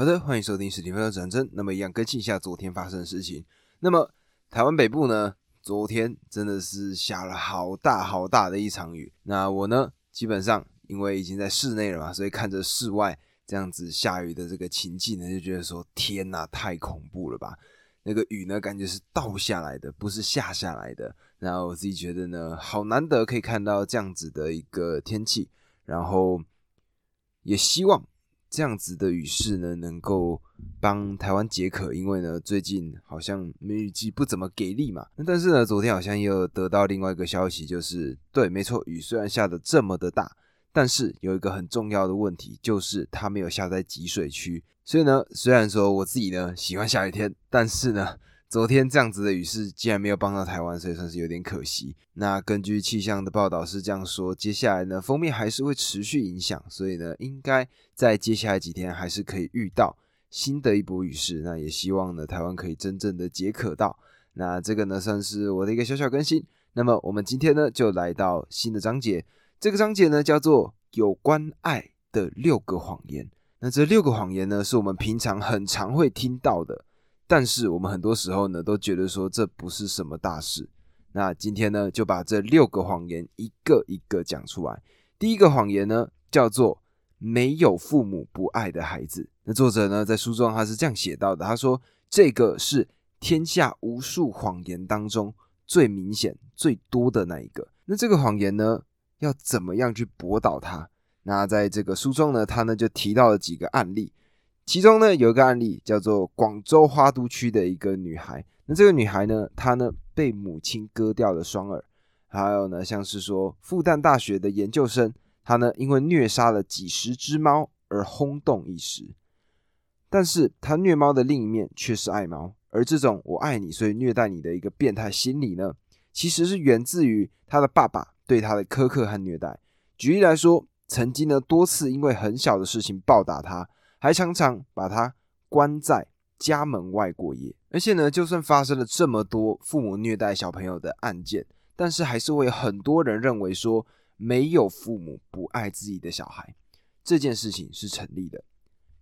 好的，欢迎收听史蒂芬的战争。那么一样更新一下昨天发生的事情。那么台湾北部呢，昨天真的是下了好大好大的一场雨。那我呢，基本上因为已经在室内了嘛，所以看着室外这样子下雨的这个情境呢，就觉得说天哪，太恐怖了吧！那个雨呢，感觉是倒下来的，不是下下来的。然后我自己觉得呢，好难得可以看到这样子的一个天气，然后也希望。这样子的雨势呢，能够帮台湾解渴，因为呢，最近好像梅雨季不怎么给力嘛。但是呢，昨天好像又得到另外一个消息，就是对，没错，雨虽然下的这么的大，但是有一个很重要的问题，就是它没有下在集水区。所以呢，虽然说我自己呢喜欢下雨天，但是呢。昨天这样子的雨势竟然没有帮到台湾，所以算是有点可惜。那根据气象的报道是这样说，接下来呢，封面还是会持续影响，所以呢，应该在接下来几天还是可以遇到新的一波雨势。那也希望呢，台湾可以真正的解渴到。那这个呢，算是我的一个小小更新。那么我们今天呢，就来到新的章节，这个章节呢叫做有关爱的六个谎言。那这六个谎言呢，是我们平常很常会听到的。但是我们很多时候呢，都觉得说这不是什么大事。那今天呢，就把这六个谎言一个一个讲出来。第一个谎言呢，叫做没有父母不爱的孩子。那作者呢，在书中他是这样写到的：他说，这个是天下无数谎言当中最明显、最多的那一个。那这个谎言呢，要怎么样去驳倒它？那在这个书中呢，他呢就提到了几个案例。其中呢有一个案例叫做广州花都区的一个女孩，那这个女孩呢，她呢被母亲割掉了双耳，还有呢像是说复旦大学的研究生，她呢因为虐杀了几十只猫而轰动一时，但是她虐猫的另一面却是爱猫，而这种我爱你所以虐待你的一个变态心理呢，其实是源自于他的爸爸对他的苛刻和虐待。举例来说，曾经呢多次因为很小的事情暴打他。还常常把他关在家门外过夜，而且呢，就算发生了这么多父母虐待小朋友的案件，但是还是会有很多人认为说没有父母不爱自己的小孩这件事情是成立的。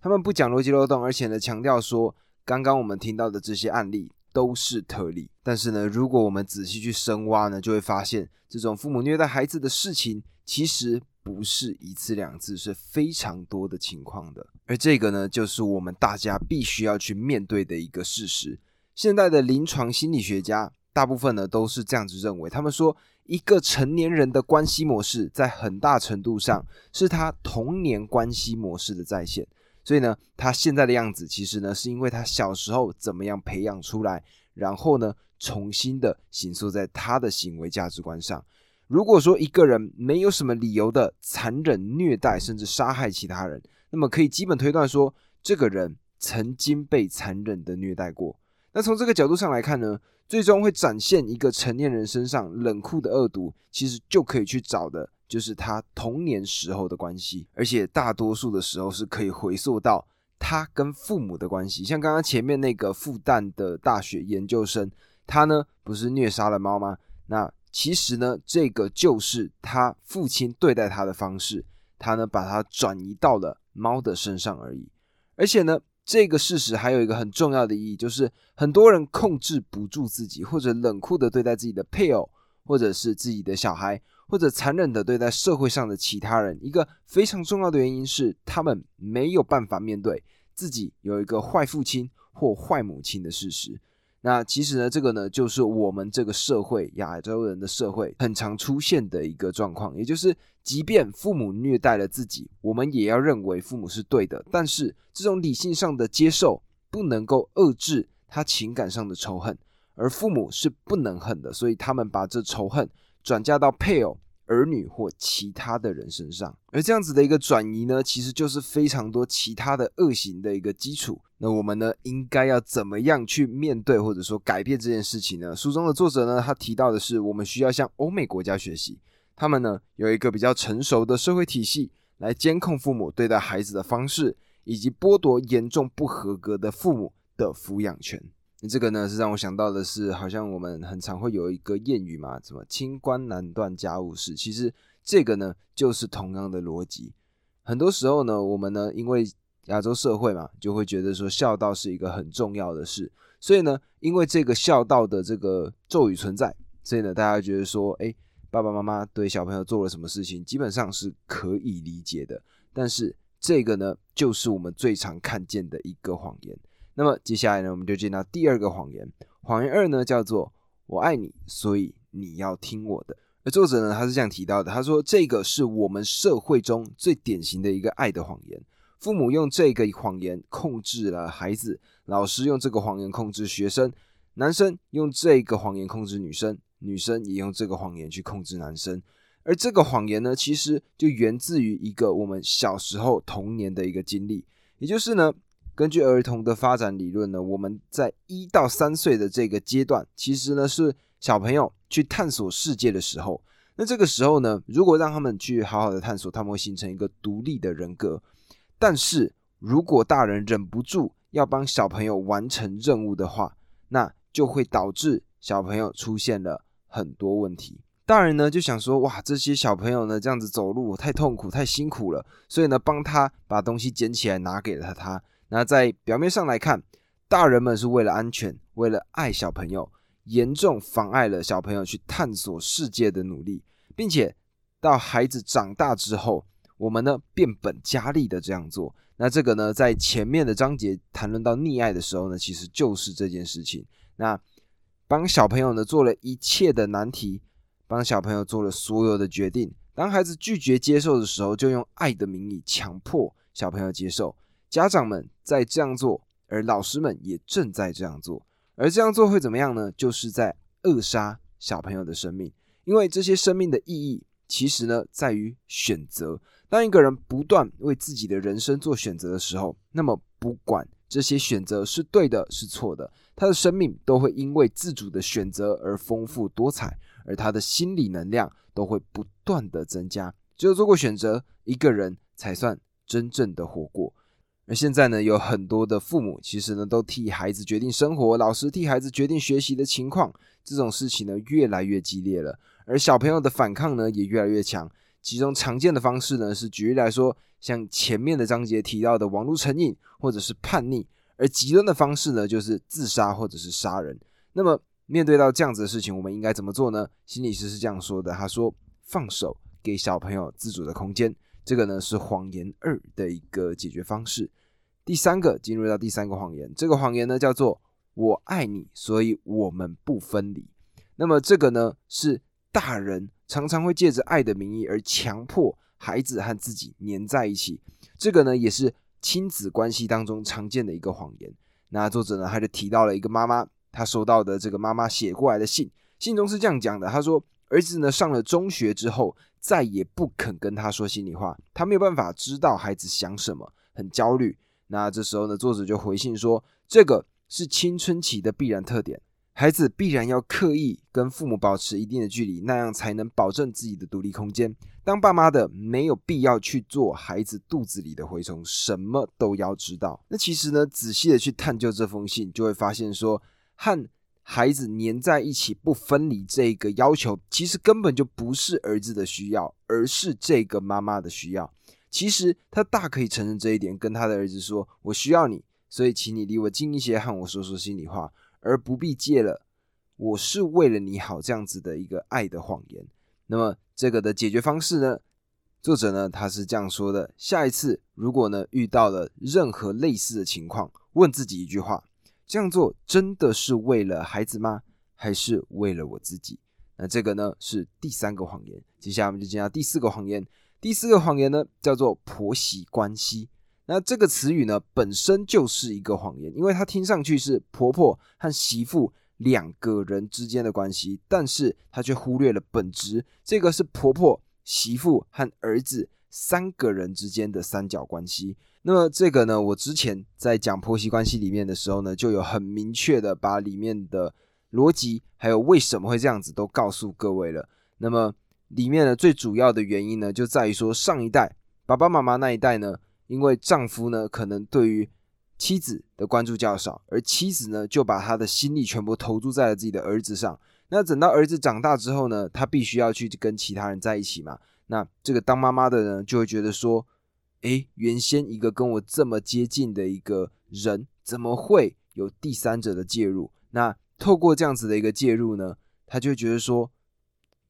他们不讲逻辑漏洞，而且呢，强调说刚刚我们听到的这些案例都是特例。但是呢，如果我们仔细去深挖呢，就会发现这种父母虐待孩子的事情其实。不是一次两次，是非常多的情况的。而这个呢，就是我们大家必须要去面对的一个事实。现在的临床心理学家大部分呢都是这样子认为，他们说一个成年人的关系模式，在很大程度上是他童年关系模式的再现。所以呢，他现在的样子，其实呢是因为他小时候怎么样培养出来，然后呢重新的形塑在他的行为价值观上。如果说一个人没有什么理由的残忍虐待甚至杀害其他人，那么可以基本推断说，这个人曾经被残忍的虐待过。那从这个角度上来看呢，最终会展现一个成年人身上冷酷的恶毒，其实就可以去找的就是他童年时候的关系，而且大多数的时候是可以回溯到他跟父母的关系。像刚刚前面那个复旦的大学研究生，他呢不是虐杀了猫吗？那其实呢，这个就是他父亲对待他的方式，他呢把它转移到了猫的身上而已。而且呢，这个事实还有一个很重要的意义，就是很多人控制不住自己，或者冷酷的对待自己的配偶，或者是自己的小孩，或者残忍的对待社会上的其他人。一个非常重要的原因是，他们没有办法面对自己有一个坏父亲或坏母亲的事实。那其实呢，这个呢，就是我们这个社会亚洲人的社会很常出现的一个状况，也就是，即便父母虐待了自己，我们也要认为父母是对的。但是这种理性上的接受不能够遏制他情感上的仇恨，而父母是不能恨的，所以他们把这仇恨转嫁到配偶。儿女或其他的人身上，而这样子的一个转移呢，其实就是非常多其他的恶行的一个基础。那我们呢，应该要怎么样去面对或者说改变这件事情呢？书中的作者呢，他提到的是，我们需要向欧美国家学习，他们呢有一个比较成熟的社会体系来监控父母对待孩子的方式，以及剥夺严重不合格的父母的抚养权。那这个呢，是让我想到的是，好像我们很常会有一个谚语嘛，什么“清官难断家务事”。其实这个呢，就是同样的逻辑。很多时候呢，我们呢，因为亚洲社会嘛，就会觉得说孝道是一个很重要的事。所以呢，因为这个孝道的这个咒语存在，所以呢，大家觉得说，哎，爸爸妈妈对小朋友做了什么事情，基本上是可以理解的。但是这个呢，就是我们最常看见的一个谎言。那么接下来呢，我们就见到第二个谎言。谎言二呢，叫做“我爱你，所以你要听我的”。而作者呢，他是这样提到的：他说，这个是我们社会中最典型的一个爱的谎言。父母用这个谎言控制了孩子，老师用这个谎言控制学生，男生用这个谎言控制女生，女生也用这个谎言去控制男生。而这个谎言呢，其实就源自于一个我们小时候童年的一个经历，也就是呢，根据儿童的发展理论呢，我们在一到三岁的这个阶段，其实呢是小朋友去探索世界的时候。那这个时候呢，如果让他们去好好的探索，他们会形成一个独立的人格。但是如果大人忍不住要帮小朋友完成任务的话，那就会导致小朋友出现了很多问题。大人呢就想说，哇，这些小朋友呢这样子走路太痛苦、太辛苦了，所以呢帮他把东西捡起来拿给了他。那在表面上来看，大人们是为了安全、为了爱小朋友，严重妨碍了小朋友去探索世界的努力，并且到孩子长大之后。我们呢变本加厉的这样做，那这个呢在前面的章节谈论到溺爱的时候呢，其实就是这件事情。那帮小朋友呢做了一切的难题，帮小朋友做了所有的决定。当孩子拒绝接受的时候，就用爱的名义强迫小朋友接受。家长们在这样做，而老师们也正在这样做。而这样做会怎么样呢？就是在扼杀小朋友的生命，因为这些生命的意义其实呢在于选择。当一个人不断为自己的人生做选择的时候，那么不管这些选择是对的是错的，他的生命都会因为自主的选择而丰富多彩，而他的心理能量都会不断的增加。只有做过选择，一个人才算真正的活过。而现在呢，有很多的父母其实呢都替孩子决定生活，老师替孩子决定学习的情况，这种事情呢越来越激烈了，而小朋友的反抗呢也越来越强。其中常见的方式呢，是举例来说，像前面的章节提到的网络成瘾或者是叛逆；而极端的方式呢，就是自杀或者是杀人。那么面对到这样子的事情，我们应该怎么做呢？心理师是这样说的：他说，放手，给小朋友自主的空间。这个呢是谎言二的一个解决方式。第三个进入到第三个谎言，这个谎言呢叫做“我爱你，所以我们不分离”。那么这个呢是大人。常常会借着爱的名义而强迫孩子和自己黏在一起，这个呢也是亲子关系当中常见的一个谎言。那作者呢他就提到了一个妈妈，他收到的这个妈妈写过来的信，信中是这样讲的：他说儿子呢上了中学之后，再也不肯跟他说心里话，他没有办法知道孩子想什么，很焦虑。那这时候呢，作者就回信说，这个是青春期的必然特点。孩子必然要刻意跟父母保持一定的距离，那样才能保证自己的独立空间。当爸妈的没有必要去做孩子肚子里的蛔虫，什么都要知道。那其实呢，仔细的去探究这封信，就会发现说，和孩子黏在一起不分离这个要求，其实根本就不是儿子的需要，而是这个妈妈的需要。其实他大可以承认这一点，跟他的儿子说：“我需要你，所以请你离我近一些，和我说说心里话。”而不必借了，我是为了你好这样子的一个爱的谎言。那么这个的解决方式呢？作者呢他是这样说的：下一次如果呢遇到了任何类似的情况，问自己一句话：这样做真的是为了孩子吗？还是为了我自己？那这个呢是第三个谎言。接下来我们就进到第四个谎言。第四个谎言呢叫做婆媳关系。那这个词语呢，本身就是一个谎言，因为它听上去是婆婆和媳妇两个人之间的关系，但是它却忽略了本质，这个是婆婆、媳妇和儿子三个人之间的三角关系。那么这个呢，我之前在讲婆媳关系里面的时候呢，就有很明确的把里面的逻辑还有为什么会这样子都告诉各位了。那么里面呢，最主要的原因呢，就在于说上一代爸爸妈妈那一代呢。因为丈夫呢，可能对于妻子的关注较少，而妻子呢，就把他的心力全部投注在了自己的儿子上。那等到儿子长大之后呢，他必须要去跟其他人在一起嘛。那这个当妈妈的呢，就会觉得说，诶，原先一个跟我这么接近的一个人，怎么会有第三者的介入？那透过这样子的一个介入呢，他就觉得说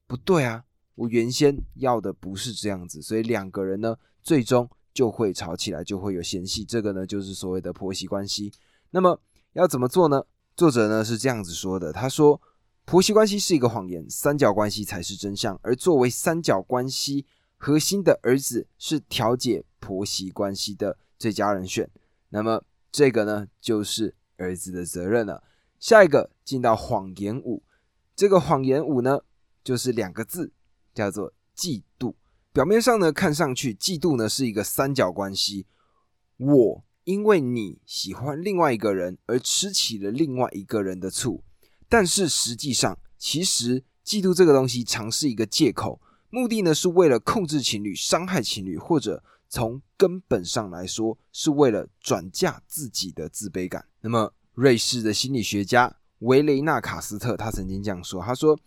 不对啊，我原先要的不是这样子，所以两个人呢，最终就会吵起来，就会有嫌隙。这个呢，就是所谓的婆媳关系。那么要怎么做呢？作者呢是这样子说的，他说。婆媳关系是一个谎言，三角关系才是真相。而作为三角关系核心的儿子，是调解婆媳关系的最佳人选。那么这个呢，就是儿子的责任了。下一个进到谎言五，这个谎言五呢，就是两个字，叫做嫉妒。表面上呢，看上去嫉妒呢是一个三角关系，我因为你喜欢另外一个人而吃起了另外一个人的醋。但是实际上，其实嫉妒这个东西常是一个借口，目的呢是为了控制情侣、伤害情侣，或者从根本上来说，是为了转嫁自己的自卑感。那么，瑞士的心理学家维雷纳卡斯特他曾经这样说：“他说，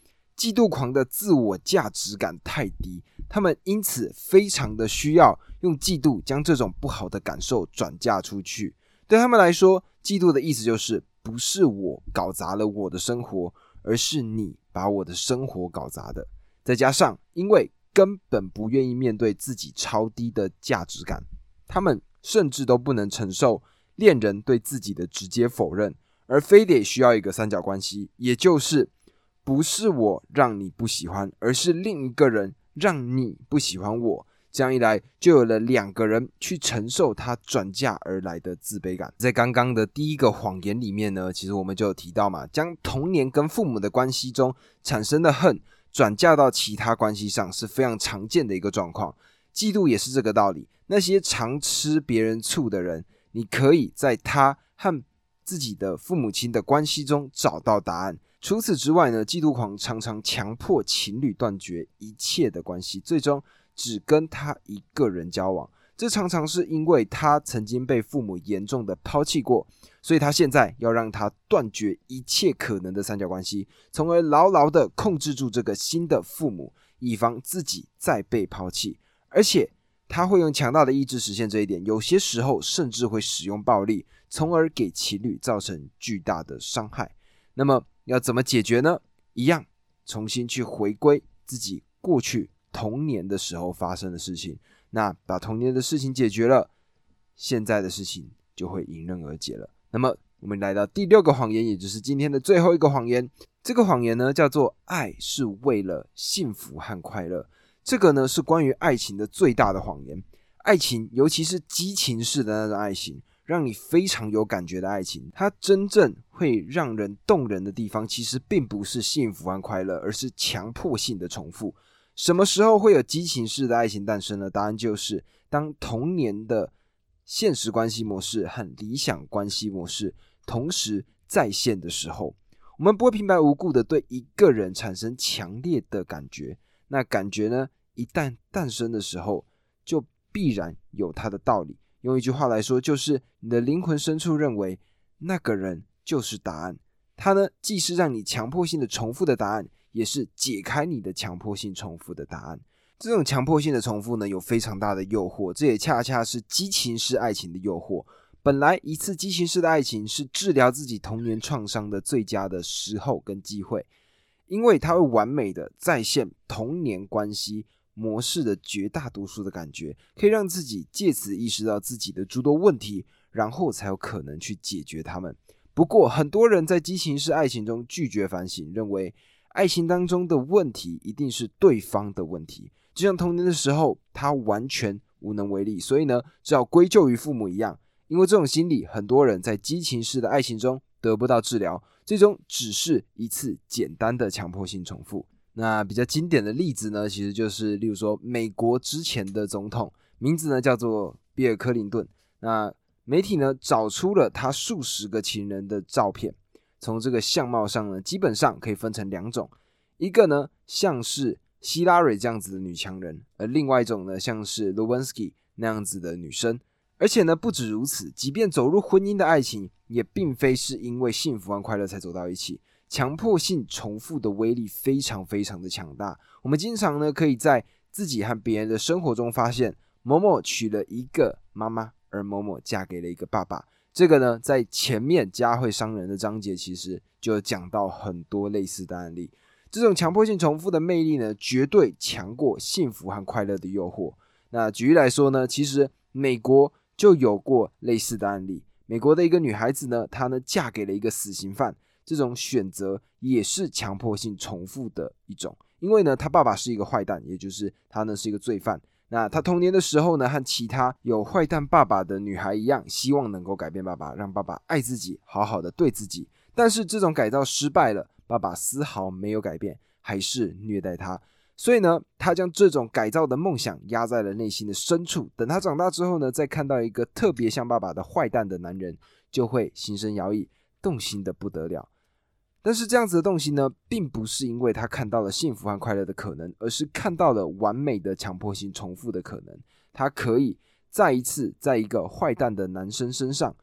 嫉妒狂的自我价值感太低，他们因此非常的需要用嫉妒将这种不好的感受转嫁出去。对他们来说，嫉妒的意思就是。”不是我搞砸了我的生活，而是你把我的生活搞砸的。再加上，因为根本不愿意面对自己超低的价值感，他们甚至都不能承受恋人对自己的直接否认，而非得需要一个三角关系，也就是不是我让你不喜欢，而是另一个人让你不喜欢我。这样一来，就有了两个人去承受他转嫁而来的自卑感。在刚刚的第一个谎言里面呢，其实我们就有提到嘛，将童年跟父母的关系中产生的恨转嫁到其他关系上是非常常见的一个状况。嫉妒也是这个道理。那些常吃别人醋的人，你可以在他和自己的父母亲的关系中找到答案。除此之外呢，嫉妒狂常常强迫情侣断绝一切的关系，最终。只跟他一个人交往，这常常是因为他曾经被父母严重的抛弃过，所以他现在要让他断绝一切可能的三角关系，从而牢牢的控制住这个新的父母，以防自己再被抛弃。而且他会用强大的意志实现这一点，有些时候甚至会使用暴力，从而给情侣造成巨大的伤害。那么要怎么解决呢？一样，重新去回归自己过去。童年的时候发生的事情，那把童年的事情解决了，现在的事情就会迎刃而解了。那么，我们来到第六个谎言，也就是今天的最后一个谎言。这个谎言呢，叫做“爱是为了幸福和快乐”。这个呢，是关于爱情的最大的谎言。爱情，尤其是激情式的那种爱情，让你非常有感觉的爱情，它真正会让人动人的地方，其实并不是幸福和快乐，而是强迫性的重复。什么时候会有激情式的爱情诞生呢？答案就是当童年的现实关系模式和理想关系模式同时在线的时候。我们不会平白无故的对一个人产生强烈的感觉，那感觉呢，一旦诞生的时候，就必然有它的道理。用一句话来说，就是你的灵魂深处认为那个人就是答案。它呢，既是让你强迫性的重复的答案。也是解开你的强迫性重复的答案。这种强迫性的重复呢，有非常大的诱惑，这也恰恰是激情式爱情的诱惑。本来一次激情式的爱情是治疗自己童年创伤的最佳的时候跟机会，因为它会完美的再现童年关系模式的绝大多数的感觉，可以让自己借此意识到自己的诸多问题，然后才有可能去解决他们。不过，很多人在激情式爱情中拒绝反省，认为。爱情当中的问题一定是对方的问题，就像童年的时候他完全无能为力，所以呢，只好归咎于父母一样。因为这种心理，很多人在激情式的爱情中得不到治疗，最终只是一次简单的强迫性重复。那比较经典的例子呢，其实就是例如说美国之前的总统，名字呢叫做比尔·克林顿。那媒体呢找出了他数十个情人的照片。从这个相貌上呢，基本上可以分成两种，一个呢像是希拉蕊这样子的女强人，而另外一种呢像是 Lewinsky 那样子的女生。而且呢不止如此，即便走入婚姻的爱情，也并非是因为幸福和快乐才走到一起。强迫性重复的威力非常非常的强大。我们经常呢可以在自己和别人的生活中发现，某某娶了一个妈妈，而某某嫁给了一个爸爸。这个呢，在前面家会伤人的章节，其实就讲到很多类似的案例。这种强迫性重复的魅力呢，绝对强过幸福和快乐的诱惑。那举例来说呢，其实美国就有过类似的案例。美国的一个女孩子呢，她呢嫁给了一个死刑犯，这种选择也是强迫性重复的一种。因为呢，她爸爸是一个坏蛋，也就是她呢是一个罪犯。那她童年的时候呢，和其他有坏蛋爸爸的女孩一样，希望能够改变爸爸，让爸爸爱自己，好好的对自己。但是这种改造失败了，爸爸丝毫没有改变，还是虐待他。所以呢，他将这种改造的梦想压在了内心的深处。等他长大之后呢，再看到一个特别像爸爸的坏蛋的男人，就会心生摇曳，动心的不得了。但是这样子的动心呢，并不是因为他看到了幸福和快乐的可能，而是看到了完美的强迫性重复的可能。他可以再一次在一个坏蛋的男生身上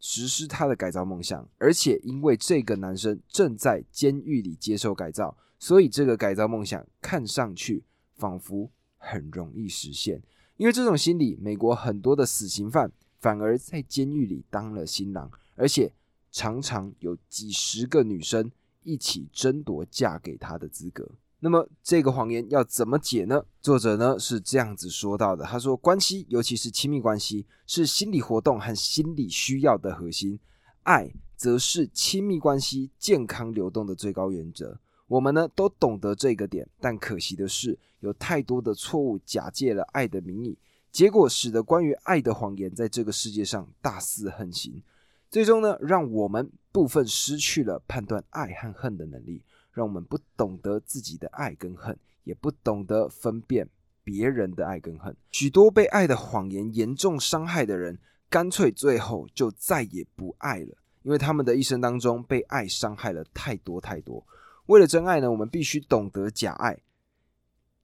实施他的改造梦想，而且因为这个男生正在监狱里接受改造，所以这个改造梦想看上去仿佛很容易实现。因为这种心理，美国很多的死刑犯反而在监狱里当了新郎，而且。常常有几十个女生一起争夺嫁给他的资格。那么这个谎言要怎么解呢？作者呢是这样子说到的：他说，关系，尤其是亲密关系，是心理活动和心理需要的核心。爱则是亲密关系健康流动的最高原则。我们呢都懂得这个点，但可惜的是，有太多的错误假借了爱的名义，结果使得关于爱的谎言在这个世界上大肆横行。最终呢，让我们部分失去了判断爱和恨的能力，让我们不懂得自己的爱跟恨，也不懂得分辨别人的爱跟恨。许多被爱的谎言严重伤害的人，干脆最后就再也不爱了，因为他们的一生当中被爱伤害了太多太多。为了真爱呢，我们必须懂得假爱。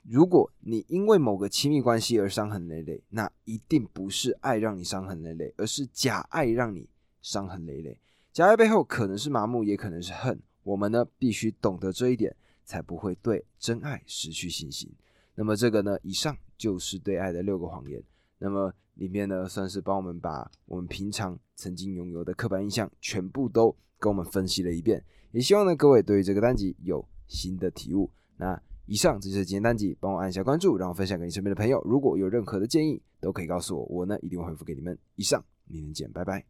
如果你因为某个亲密关系而伤痕累累，那一定不是爱让你伤痕累累，而是假爱让你。伤痕累累，假爱背后可能是麻木，也可能是恨。我们呢，必须懂得这一点，才不会对真爱失去信心。那么这个呢，以上就是对爱的六个谎言。那么里面呢，算是帮我们把我们平常曾经拥有的刻板印象全部都跟我们分析了一遍。也希望呢，各位对于这个单集有新的体悟。那以上这就是今天单集，帮我按下关注，然后分享给你身边的朋友。如果有任何的建议，都可以告诉我，我呢一定会回复给你们。以上，明天见，拜拜。